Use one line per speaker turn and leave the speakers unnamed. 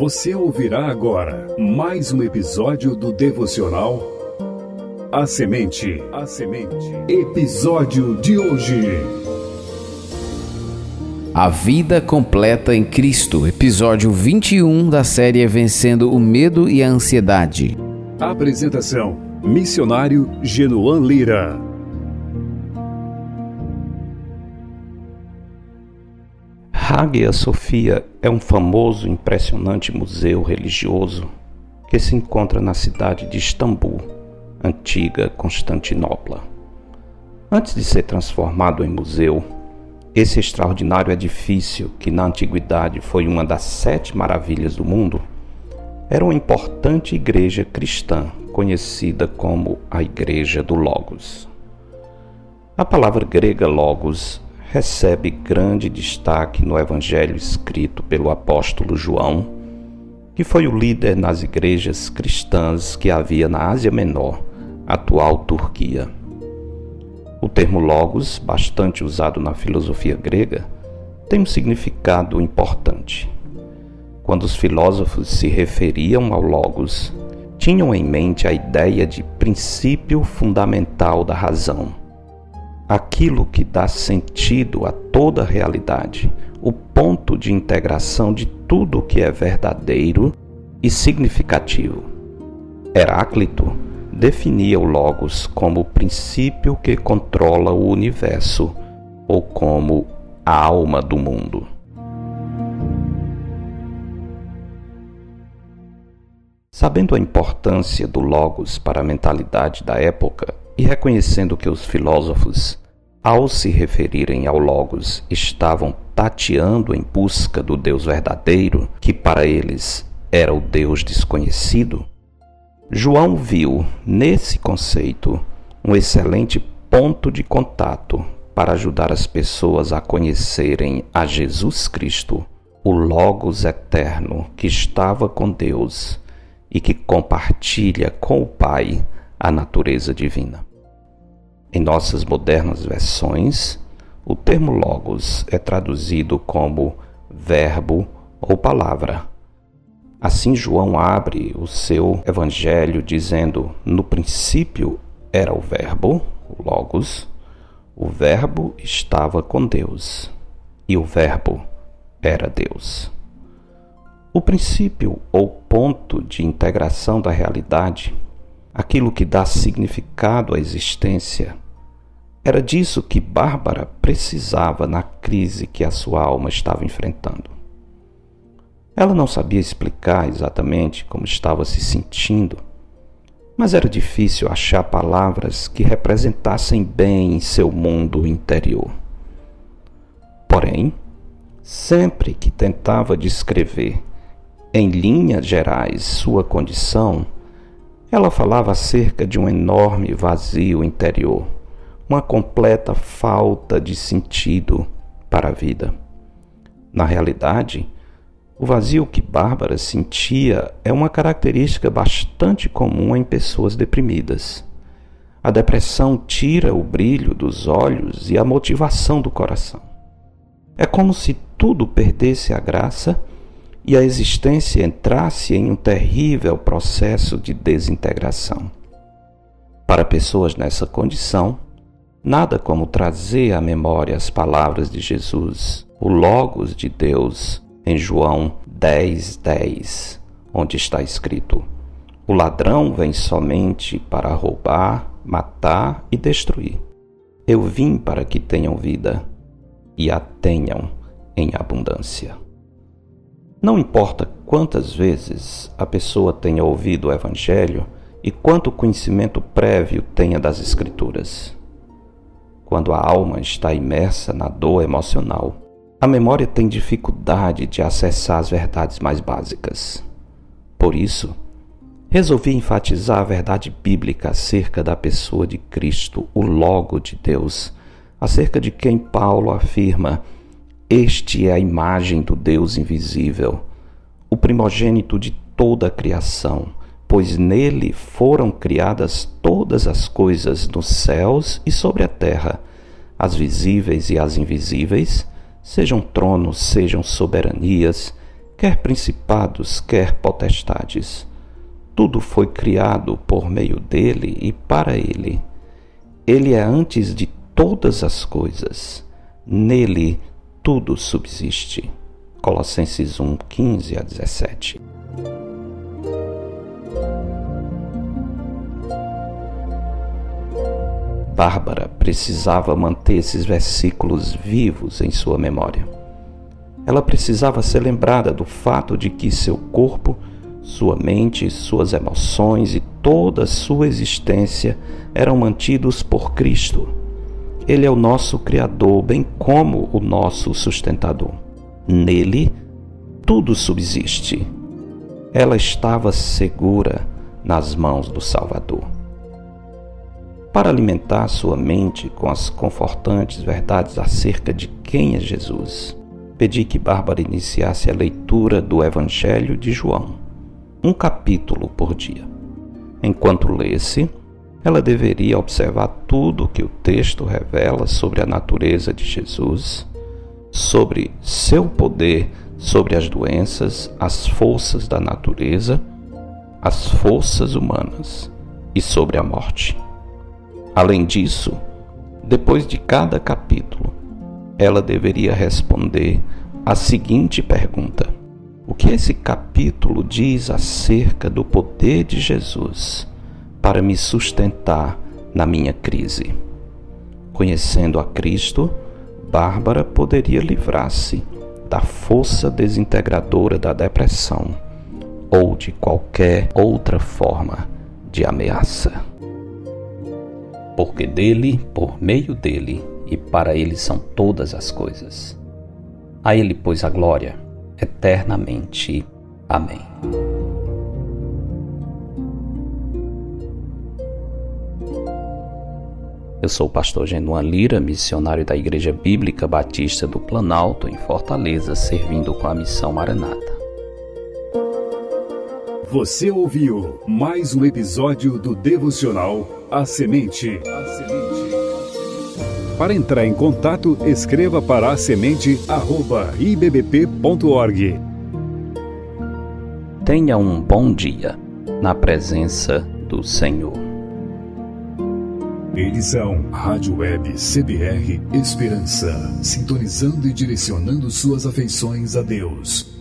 Você ouvirá agora mais um episódio do devocional A Semente. A Semente. Episódio de hoje.
A vida completa em Cristo, episódio 21 da série Vencendo o Medo e a Ansiedade.
Apresentação: Missionário Genoan Lira.
Hagia Sophia é um famoso e impressionante museu religioso que se encontra na cidade de Istambul, antiga Constantinopla. Antes de ser transformado em museu, esse extraordinário edifício, que na antiguidade foi uma das sete maravilhas do mundo, era uma importante igreja cristã conhecida como a Igreja do Logos. A palavra grega Logos recebe grande destaque no evangelho escrito pelo apóstolo João, que foi o líder nas igrejas cristãs que havia na Ásia Menor, atual Turquia. O termo logos, bastante usado na filosofia grega, tem um significado importante. Quando os filósofos se referiam ao logos, tinham em mente a ideia de princípio fundamental da razão aquilo que dá sentido a toda a realidade, o ponto de integração de tudo o que é verdadeiro e significativo. Heráclito definia o Logos como o princípio que controla o universo ou como a alma do mundo. Sabendo a importância do Logos para a mentalidade da época e reconhecendo que os filósofos ao se referirem ao Logos, estavam tateando em busca do Deus verdadeiro, que para eles era o Deus desconhecido, João viu nesse conceito um excelente ponto de contato para ajudar as pessoas a conhecerem a Jesus Cristo, o Logos eterno que estava com Deus e que compartilha com o Pai a natureza divina. Em nossas modernas versões, o termo logos é traduzido como verbo ou palavra. Assim, João abre o seu evangelho dizendo: No princípio era o Verbo, o Logos, o Verbo estava com Deus e o Verbo era Deus. O princípio ou ponto de integração da realidade aquilo que dá significado à existência. Era disso que Bárbara precisava na crise que a sua alma estava enfrentando. Ela não sabia explicar exatamente como estava se sentindo, mas era difícil achar palavras que representassem bem seu mundo interior. Porém, sempre que tentava descrever, em linhas gerais, sua condição, ela falava acerca de um enorme vazio interior, uma completa falta de sentido para a vida. Na realidade, o vazio que Bárbara sentia é uma característica bastante comum em pessoas deprimidas. A depressão tira o brilho dos olhos e a motivação do coração. É como se tudo perdesse a graça e a existência entrasse em um terrível processo de desintegração. Para pessoas nessa condição, nada como trazer à memória as palavras de Jesus, o Logos de Deus, em João 10, 10, onde está escrito: O ladrão vem somente para roubar, matar e destruir. Eu vim para que tenham vida e a tenham em abundância. Não importa quantas vezes a pessoa tenha ouvido o Evangelho e quanto conhecimento prévio tenha das Escrituras. Quando a alma está imersa na dor emocional, a memória tem dificuldade de acessar as verdades mais básicas. Por isso, resolvi enfatizar a verdade bíblica acerca da pessoa de Cristo, o Logo de Deus, acerca de quem Paulo afirma este é a imagem do Deus invisível, o primogênito de toda a criação, pois nele foram criadas todas as coisas nos céus e sobre a terra, as visíveis e as invisíveis, sejam tronos, sejam soberanias, quer principados, quer potestades. Tudo foi criado por meio dele e para ele. Ele é antes de todas as coisas. Nele tudo subsiste. Colossenses 1, 15 a 17. Bárbara precisava manter esses versículos vivos em sua memória. Ela precisava ser lembrada do fato de que seu corpo, sua mente, suas emoções e toda sua existência eram mantidos por Cristo. Ele é o nosso Criador, bem como o nosso sustentador. Nele, tudo subsiste. Ela estava segura nas mãos do Salvador. Para alimentar sua mente com as confortantes verdades acerca de quem é Jesus, pedi que Bárbara iniciasse a leitura do Evangelho de João, um capítulo por dia. Enquanto lesse, ela deveria observar tudo o que o texto revela sobre a natureza de Jesus, sobre seu poder sobre as doenças, as forças da natureza, as forças humanas e sobre a morte. Além disso, depois de cada capítulo, ela deveria responder a seguinte pergunta: O que esse capítulo diz acerca do poder de Jesus para me sustentar na minha crise? Conhecendo a Cristo, Bárbara poderia livrar-se da força desintegradora da depressão ou de qualquer outra forma de ameaça. Porque dele, por meio dele, e para ele são todas as coisas. A ele, pois, a glória eternamente. Amém. Eu sou o pastor Genuan Lira, missionário da Igreja Bíblica Batista do Planalto, em Fortaleza, servindo com a missão Maranata.
Você ouviu mais um episódio do devocional A Semente. A Semente. Para entrar em contato, escreva para a semente@ibbp.org.
Tenha um bom dia na presença do Senhor.
Edição Rádio Web CBR Esperança, sintonizando e direcionando suas afeições a Deus.